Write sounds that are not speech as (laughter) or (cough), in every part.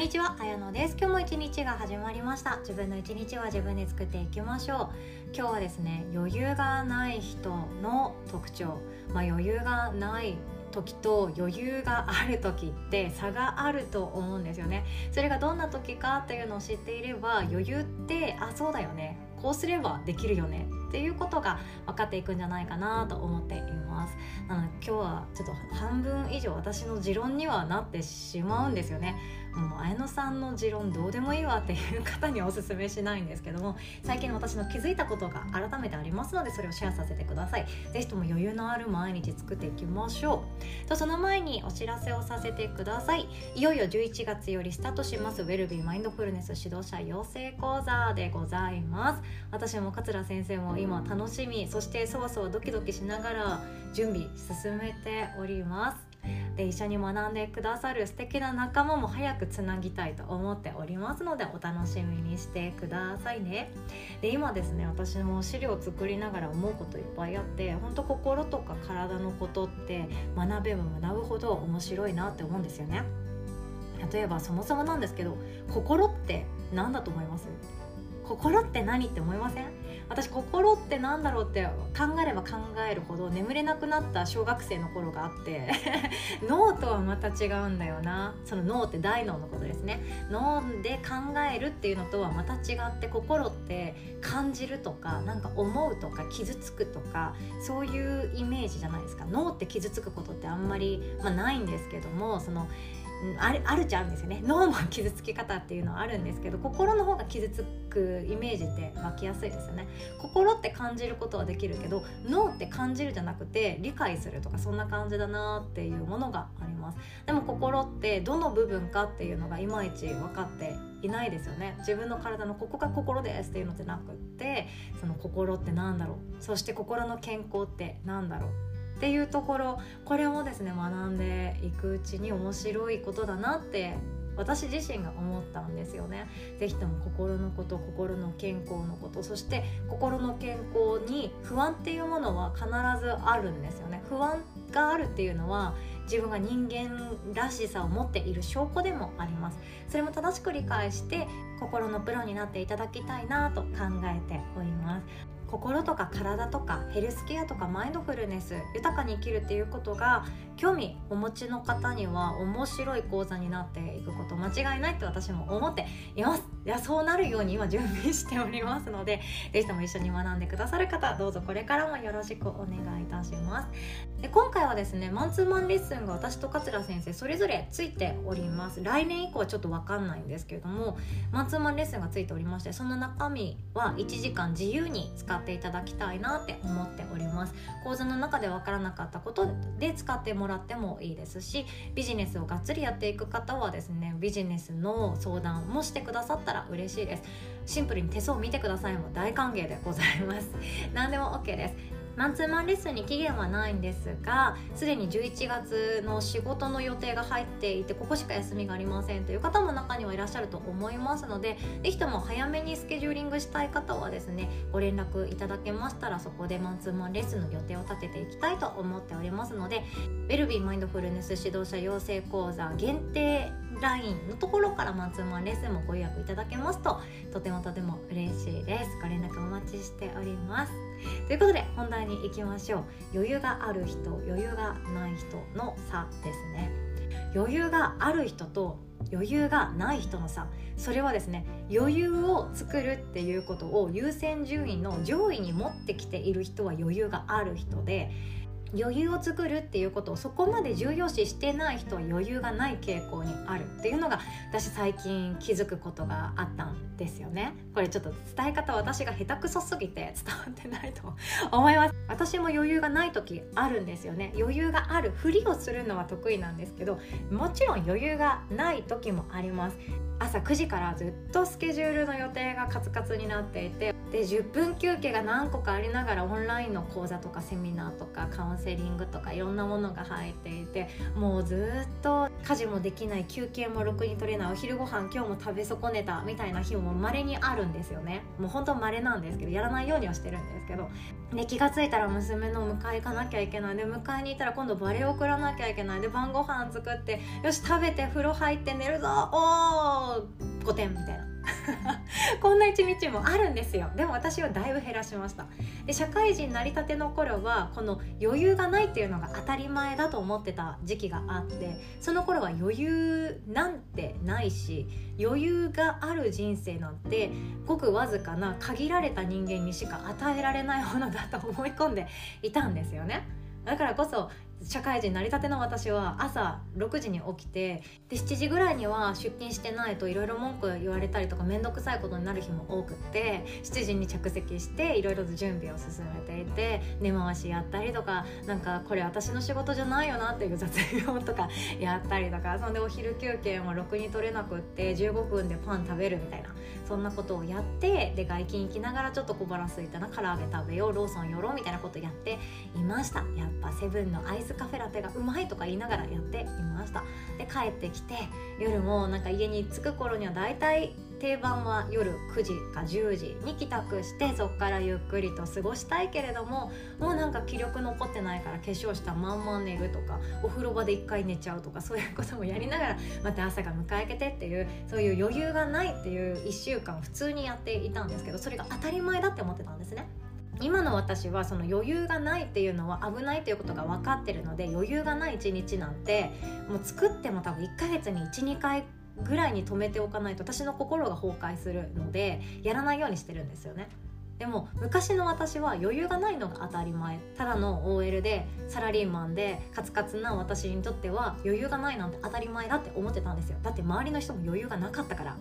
んにちは、あやのです。今日も一日が始まりました。自分の一日は自分で作っていきましょう。今日はですね余裕がない人の特徴。まあ余裕がない時と余裕がある時って差があると思うんですよね。それがどんな時かっていうのを知っていれば余裕ってあそうだよね。こうすればできるよね。っていうことが分かっていくんじゃないかなと思っています。なので今日はちょっと半分以上私の持論にはなってしまうんですよね。もう綾乃さんの持論どうでもいいわっていう方にはおすすめしないんですけども最近私の気づいたことが改めてありますのでそれをシェアさせてください。是非とも余裕のある毎日作っていきましょう。とその前にお知らせをさせてください。いよいよ11月よりスタートしますウェルビーマインドフルネス指導者養成講座でございます。私も桂先生も今楽しみそしてそわそわドキドキしながら準備進めております。で一緒に学んでくださる素敵な仲間も早くつなぎたいと思っておりますのでお楽しみにしてくださいね。で今ですね私も資料を作りながら思うこといっぱいあって本当心とか体のことって学べば学ぶほど面白いなって思うんですよね。例えばそもそもなんですけど心って何だと思います？心って何って思いません？私心って何だろうって考えれば考えるほど眠れなくなった小学生の頃があって (laughs) 脳とはまた違うんだよな。その脳って大脳のことですね。脳で考えるっていうのとはまた違って心って感じるとかなんか思うとか傷つくとかそういうイメージじゃないですか。脳って傷つくことってあんまり、まあ、ないんですけどもそのあるあるっちゃあるんですよね。脳も傷つき方っていうのはあるんですけど心の方が傷つくイメージって湧きやすいですよね。心って感じることはできるけど脳って感じるじゃなくて理解するとかそんな感じだなっていうものがあります。でも心ってどの部分かっていうのがいまいち分かっていないですよね。自分の体のここが心ですっていうのってなくってその心って何だろう。そして心の健康って何だろう。っていうところこれもですね学んでいくうちに面白いことだなって私自身が思ったんですよね。ぜひとも心のこと心の健康のことそして心の健康に不安っていうものは必ずあるんですよね。不安があるっていうのは自分が人間らしさを持っている証拠でもありますそれも正しく理解して心のプロになっていただきたいなと考えております心とか体とかヘルスケアとかマインドフルネス豊かに生きるっていうことが興味お持ちの方には面白い講座になっていくこと間違いないって私も思っています。いやそうなるように今準備しておりますので (laughs) 是非とも一緒に学んでくださる方どうぞこれからもよろしくお願いいたします。で今回はですねマンツーマンレッスンが私と桂先生それぞれついております。来年以降はちょっと分かんないんですけれどもマンツーマンレッスンがついておりましてその中身は1時間自由に使っていただきたいなって思っております。講座の中で分からなかったことで使ってもらってもいいですしビジネスをがっつりやっていく方はですねビジネスの相談もしてくださったら嬉しいです。シンプルに手相を見てくださいも大歓迎でございます。(laughs) 何でも OK です。マンツーマンレッスンに期限はないんですがすでに11月の仕事の予定が入っていてここしか休みがありませんという方も中にはいらっしゃると思いますので是非とも早めにスケジューリングしたい方はですねご連絡いただけましたらそこでマンツーマンレッスンの予定を立てていきたいと思っておりますのでベルビーマインドフルネス指導者養成講座限定 LINE のところからマンツーマンレッスンもご予約いただけますととてもとても嬉しいです。ご連絡お待ちしております。ということで本題にいきましょう。余裕がある人余裕がない人の差ですね。余裕がある人と余裕がない人の差。それはですね余裕を作るっていうことを優先順位の上位に持ってきている人は余裕がある人で余裕を作るっていうことをそこまで重要視してない人は余裕がない傾向にあるっていうのが私最近気づくことがあったんですよね。これちょっと伝え方私が下手くそすぎて伝わってないと思います。私も余裕がない時あるんですよね。余裕があるふりをするのは得意なんですけどもちろん余裕がない時もあります。朝9時からずっとスケジュールの予定がカツカツになっていてで10分休憩が何個かありながらオンラインの講座とかセミナーとかカウンセリングとかいろんなものが入っていてもうずっと家事もできない休憩もろくに取れないお昼ご飯今日も食べ損ねたみたいな日もまれにあるんですよね。もう本当まれなんですけどやらないようにはしてるんですけど。で気が付いたら娘の迎え行かなきゃいけない。で迎えに行ったら今度バレエ送らなきゃいけない。で晩ご飯作ってよし食べて風呂入って寝るぞおー5点みたいな。(laughs) こんな一日もあるんですよ。でも私はだいぶ減らしました。で社会人なりたての頃はこの余裕がないっていうのが当たり前だと思ってた時期があってその頃は余裕なんてないし余裕がある人生なんてごくわずかな限られた人間にしか与えられないものだと思い込んでいたんですよね。だからこそ社会人成り立ての私は朝6時に起きてで7時ぐらいには出勤してないといろいろ文句言われたりとか面倒くさいことになる日も多くって7時に着席していろいろと準備を進めていて根回しやったりとかなんかこれ私の仕事じゃないよなっていう雑用とか (laughs) やったりとかそんでお昼休憩もろくに取れなくって15分でパン食べるみたいなそんなことをやってで外勤行きながらちょっと小腹すいたな唐揚げ食べようローソン寄ろうみたいなことやっていました。やっぱセブンのアイスカフェラテがうまいとか言いながらやっていました。で帰ってきて夜もなんか家に着く頃には大体定番は夜9時か10時に帰宅してそこからゆっくりと過ごしたいけれどももうなんか気力残ってないから化粧したまんま寝るとかお風呂場で1回寝ちゃうとかそういうこともやりながら (laughs) また朝が迎えけてっていうそういう余裕がないっていう1週間普通にやっていたんですけどそれが当たり前だって思ってたんですね。今の私はその余裕がないっていうのは危ないということが分かってるので余裕がない一日なんてもう作っても多分1ヶ月に12回ぐらいに止めておかないと私の心が崩壊するのでやらないようにしてるんですよね。でも昔の私は余裕がないのが当たり前。ただの OL でサラリーマンでカツカツな私にとっては余裕がないなんて当たり前だって思ってたんですよ。だって周りの人も余裕がなかったから。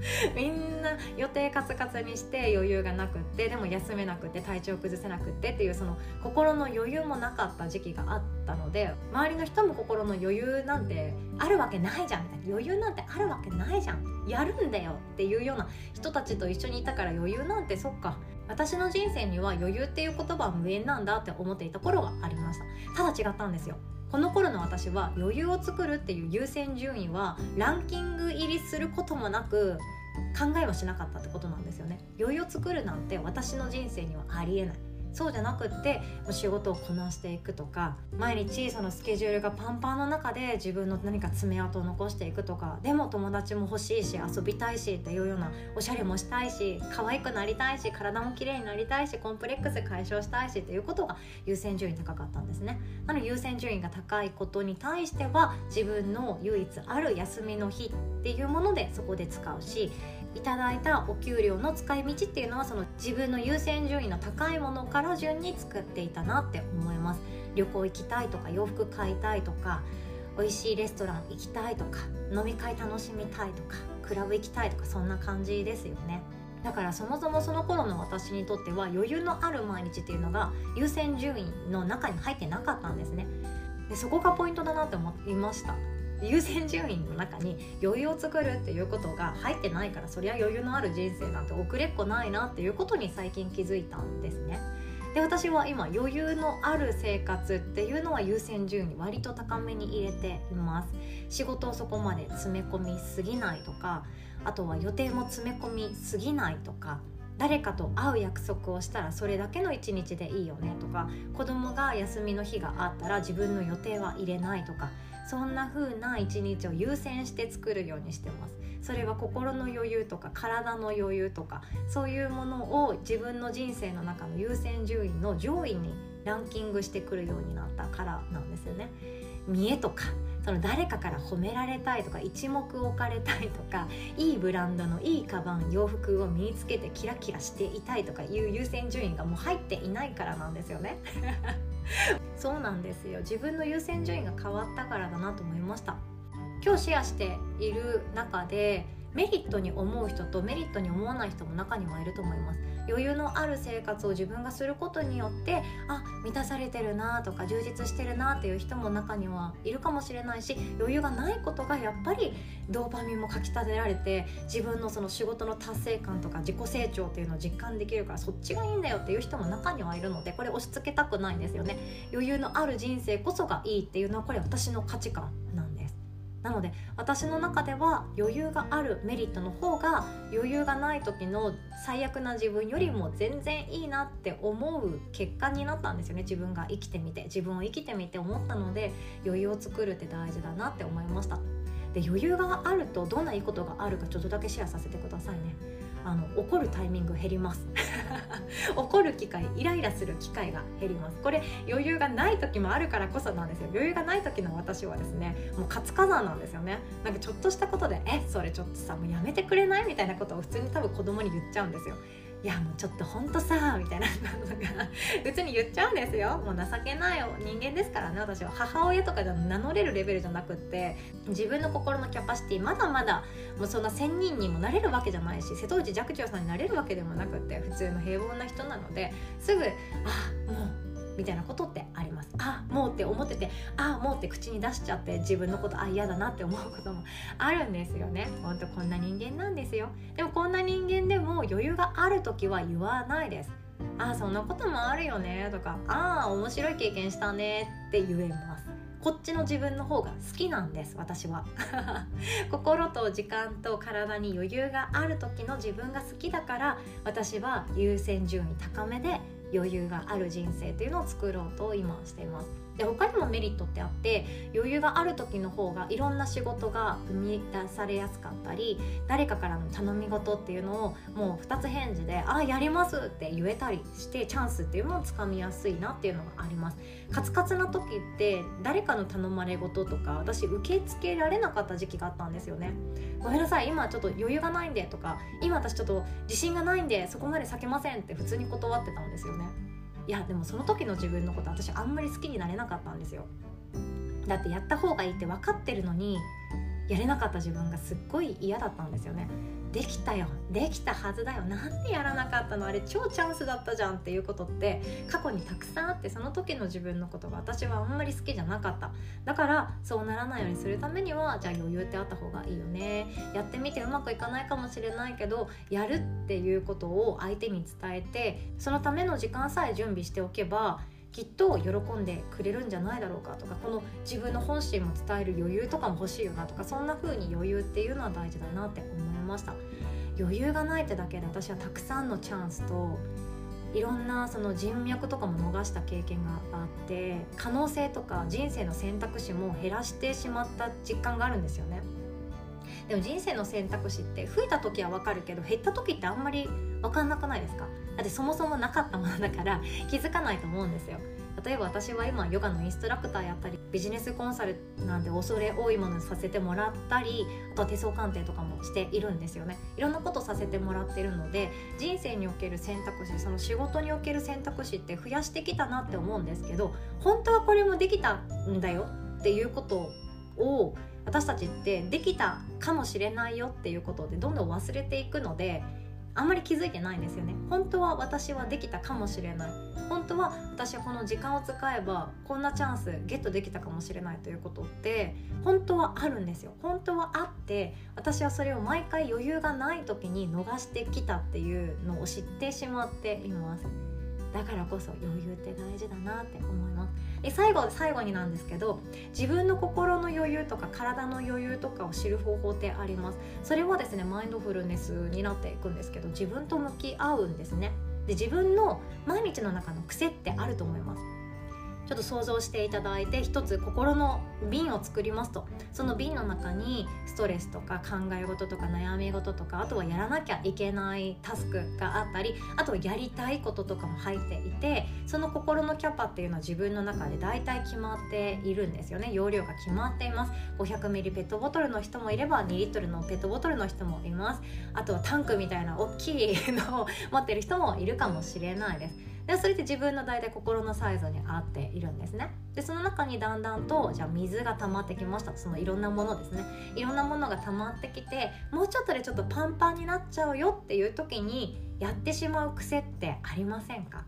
(laughs) みんな予定カツカツにして余裕がなくってでも休めなくて体調崩せなくってっていうその心の余裕もなかった時期があったので周りの人も心の余裕なんてあるわけないじゃんみたいな。余裕なんてあるわけないじゃん。やるんだよっていうような人たちと一緒にいたから余裕なんてそっか。私の人生には余裕っていう言葉は無縁なんだって思っていた頃がありました。ただ違ったんですよ。この頃の私は余裕を作るっていう優先順位はランキング入りすることもなく考えはしなかったってことなんですよね。余裕を作るなんて私の人生にはありえない。そうじゃなくって仕事をこなしていくとか毎日そのスケジュールがパンパンの中で自分の何か爪痕を残していくとかでも友達も欲しいし遊びたいしっていうようなおしゃれもしたいし可愛くなりたいし体も綺麗になりたいしコンプレックス解消したいしっていうことが優先順位高かったんですね。なので優先順位が高いことに対しては自分の唯一ある休みの日っていうものでそこで使うしいただいたお給料の使い道っていうのはその自分の優先順位の高いものから順に作っていたなって思います。旅行行きたいとか洋服買いたいとか美味しいレストラン行きたいとか飲み会楽しみたいとかクラブ行きたいとかそんな感じですよね。だからそもそもその頃の私にとっては余裕のある毎日っていうのが優先順位の中に入ってなかったんですね。でそこがポイントだなって思いました。優先順位の中に余裕を作るっていうことが入ってないからそりゃ余裕のある人生なんて遅れっこないなっていうことに最近気づいたんですね。で私は今余裕のある生活っていうのは優先順位割と高めに入れています仕事をそこまで詰め込みすぎないとかあとは予定も詰め込みすぎないとか誰かと会う約束をしたらそれだけの一日でいいよねとか子供が休みの日があったら自分の予定は入れないとかそんな風な一日を優先して作るようにしてます。それは心の余裕とか体の余裕とかそういうものを自分の人生の中の優先順位の上位にランキングしてくるようになったからなんですよね。見栄とかその誰かから褒められたいとか一目置かれたいとかいいブランドのいいカバン洋服を身につけてキラキラしていたいとかいう優先順位がもう入っていないからなんですよね。そうなんですよ。自分の優先順位が変わったからだなと思いました。今日シェアしている中でメリットに思う人とメリットに思わない人も中にはいると思います。余裕のある生活を自分がすることによってあ満たされてるなとか充実してるなっていう人も中にはいるかもしれないし余裕がないことがやっぱりドーパミンもかきたてられて自分のその仕事の達成感とか自己成長っていうのを実感できるからそっちがいいんだよっていう人も中にはいるのでこれ押し付けたくないんですよね。余裕のある人生こそがいいっていうのはこれ私の価値観なので私の中では余裕があるメリットの方が余裕がない時の最悪な自分よりも全然いいなって思う結果になったんですよね。自分が生きてみて自分を生きてみて思ったので余裕を作るって大事だなって思いました。で余裕があるとどんないいことがあるかちょっとだけシェアさせてくださいね。あの怒るタイミング減ります。(laughs) 怒る機会イライラする機会が減ります。これ余裕がない時もあるからこそなんですよ。余裕がない時の私はですねもう活火山なんですよね。なんかちょっとしたことで「えそれちょっとさもうやめてくれない?」みたいなことを普通に多分子供に言っちゃうんですよ。いやもうちょっとほんとさみたいなのがうちに言っちゃうんですよ。もう情けない人間ですからね私は。母親とかじゃ名乗れるレベルじゃなくって自分の心のキャパシティまだまだもうそんな1,000人にもなれるわけじゃないし瀬戸内寂聴さんになれるわけでもなくって普通の平凡な人なのですぐあもうみたいなことってあります。あもうって思っててあもうって口に出しちゃって自分のことあ嫌だなって思うことも (laughs) あるんですよね。ほんとこんな人間なんですよ。でもこんな人間でも余裕がある時は言わないです。あそんなこともあるよね。とかああ面白い経験したねって言えます。こっちの自分の方が好きなんです私は。(laughs) 心と時間と体に余裕がある時の自分が好きだから私は優先順位高めで余裕がある人生っていうのを作ろうと今しています。で他にもメリットってあって余裕がある時の方がいろんな仕事が生み出されやすかったり誰かからの頼み事っていうのをもう2つ返事で「あやります」って言えたりしてチャンスっていうのをつかみやすいなっていうのがあります。カツカツな時って誰かの頼まれ事とか私受け付けられなかった時期があったんですよね。ごめんなさい今ちょっと余裕がないんでとか今私ちょっと自信がないんでそこまで避けませんって普通に断ってたんですよね。いやでもその時の自分のこと私あんまり好きになれなかったんですよ。だってやった方がいいって分かってるのにやれなかった自分がすっごい嫌だったんですよね。できたよ。できたはずだよ。なんでやらなかったの？あれ超チャンスだったじゃんっていうことって過去にたくさんあってその時の自分のことが私はあんまり好きじゃなかった。だからそうならないようにするためにはじゃあ余裕ってあった方がいいよね。やってみてうまくいかないかもしれないけどやるっていうことを相手に伝えてそのための時間さえ準備しておけばきっと喜んでくれるんじゃないだろうかとかこの自分の本心も伝える余裕とかも欲しいよなとかそんな風に余裕っていうのは大事だなって思いました。余裕がないってだけで私はたくさんのチャンスといろんなその人脈とかも逃した経験があって可能性とか人生の選択肢も減らしてしまった実感があるんですよね。でも人生の選択肢って増えた時は分かるけど減った時ってあんまり分かんなくないですか？だってそもそもなかったものだから (laughs) 気づかないと思うんですよ。例えば私は今ヨガのインストラクターやったりビジネスコンサルなんて恐れ多いものさせてもらったりあとは手相鑑定とかもしているんですよね。いろんなことさせてもらってるので人生における選択肢その仕事における選択肢って増やしてきたなって思うんですけど本当はこれもできたんだよっていうことを私たちってできたかもしれないよっていうことでどんどん忘れていくのであんまり気づいてないんですよね。本当は私はできたかもしれない。本当は私はこの時間を使えばこんなチャンスゲットできたかもしれないということって本当はあるんですよ。本当はあって私はそれを毎回余裕がない時に逃してきたっていうのを知ってしまっています。だからこそ余裕って大事だなって思います。で最後最後になんですけど自分の心の余裕とか体の余裕とかを知る方法ってあります。それはですねマインドフルネスになっていくんですけど自分と向き合うんですね。で自分の毎日の中の癖ってあると思います。ちょっと想像していただいて一つ心の瓶を作りますと。その瓶の中にストレスとか考え事とか悩み事とかあとはやらなきゃいけないタスクがあったりあとはやりたいこととかも入っていてその心のキャパっていうのは自分の中で大体決まっているんですよね。容量が決まっています。500ml ペットボトルの人もいれば2リットルのペットボトルの人もいます。あとはタンクみたいな大きいのを持ってる人もいるかもしれないです。でそれって自分の大体心のサイズに合っているんですね。でその中にだんだんとじゃあ水が溜まってきました。そのいろんなものですね。いろんなものが溜まってきてもうちょっとでちょっとパンパンになっちゃうよっていう時にやってしまう癖ってありませんか？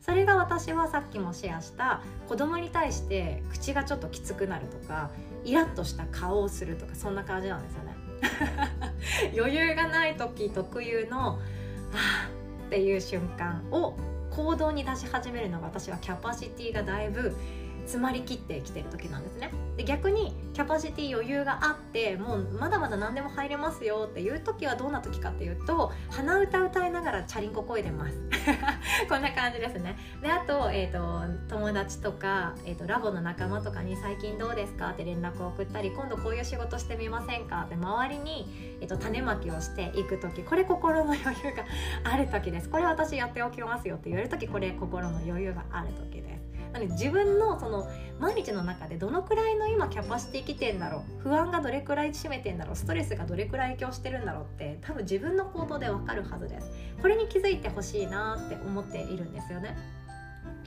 それが私はさっきもシェアした子供に対して口がちょっときつくなるとかイラッとした顔をするとかそんな感じなんですよね。(laughs) 余裕がない時特有の「ああ」っていう瞬間を行動に出し始めるのが私はキャパシティがだいぶ詰まりきってきてる時なんですね。で逆にキャパシティ余裕があってもうまだまだ何でも入れますよっていう時はどんな時かっていうと鼻歌歌いながらチャリンコこいでます。(laughs) こんな感じですね。であと,、えーと、友達とか、えーと、ラボの仲間とかに「最近どうですか?」って連絡を送ったり「今度こういう仕事してみませんか?」って周りに、えーと種まきをしていく時これ心の余裕がある時です。これ私やっておきますよって言われる時これ心の余裕がある時です。なので自分のその毎日の中でどのくらいの今キャパシティきてんだろう不安がどれくらい占めてんだろうストレスがどれくらい影響してるんだろうって多分自分の行動でわかるはずです。これに気づいてほしいなって思っているんですよね。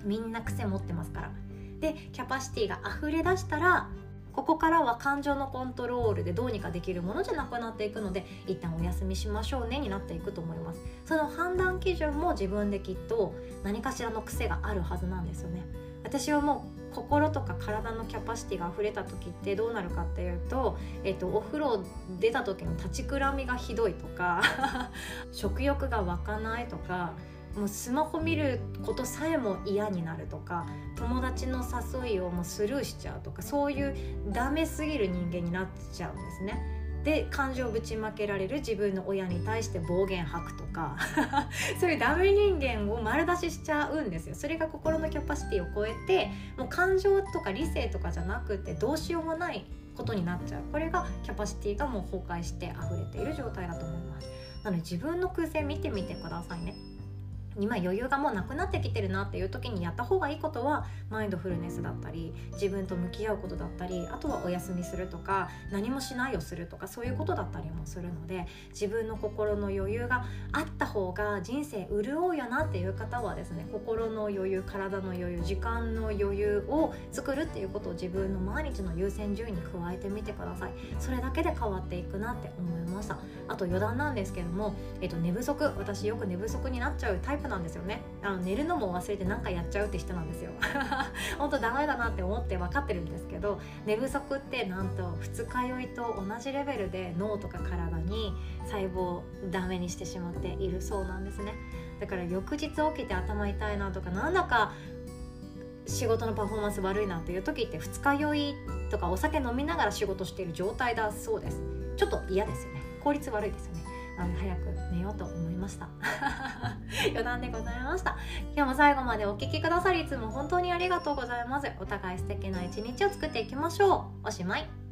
みんな癖持ってますから。でキャパシティが溢れ出したらここからは感情のコントロールでどうにかできるものじゃなくなっていくので一旦お休みしましょうねになっていくと思います。その判断基準も自分できっと何かしらの癖があるはずなんですよね。私はもう心とか体のキャパシティが溢れた時ってどうなるかっていうと,、えーと、お風呂出た時の立ちくらみがひどいとか (laughs) 食欲が湧かないとかもうスマホ見ることさえも嫌になるとか友達の誘いをもうスルーしちゃうとかそういうダメすぎる人間になっちゃうんですね。で感情をぶちまけられる自分の親に対して暴言吐くとか (laughs) そういうダメ人間を丸出ししちゃうんですよ。それが心のキャパシティを超えてもう感情とか理性とかじゃなくてどうしようもないことになっちゃう。これがキャパシティがもう崩壊して溢れている状態だと思います。なので自分の空性見てみてくださいね。今余裕がもうなくなってきてるなっていう時にやった方がいいことはマインドフルネスだったり自分と向き合うことだったりあとはお休みするとか何もしないをするとかそういうことだったりもするので自分の心の余裕があった方が人生潤うよなっていう方はですね心の余裕体の余裕時間の余裕を作るっていうことを自分の毎日の優先順位に加えてみてください。それだけで変わっていくなって思いました。あと余談なんですけども、えっと、寝不足私よく寝不足になっちゃうタイププなんですよね。あの寝るのも忘れて何かやっちゃうって人なんですよ。(laughs) 本当ダメだなって思って分かってるんですけど寝不足ってなんと二日酔いと同じレベルで脳とか体に細胞をダメにしてしまっているそうなんですね。だから翌日起きて頭痛いなとかなんだか仕事のパフォーマンス悪いなっていう時って二日酔いとかお酒飲みながら仕事している状態だそうです。ちょっと嫌ですよね。効率悪いですよね。あの早く寝ようと思いました。(laughs) 余談でございました。今日も最後までお聴きくださりいつも本当にありがとうございます。お互い素敵な一日を作っていきましょう。おしまい。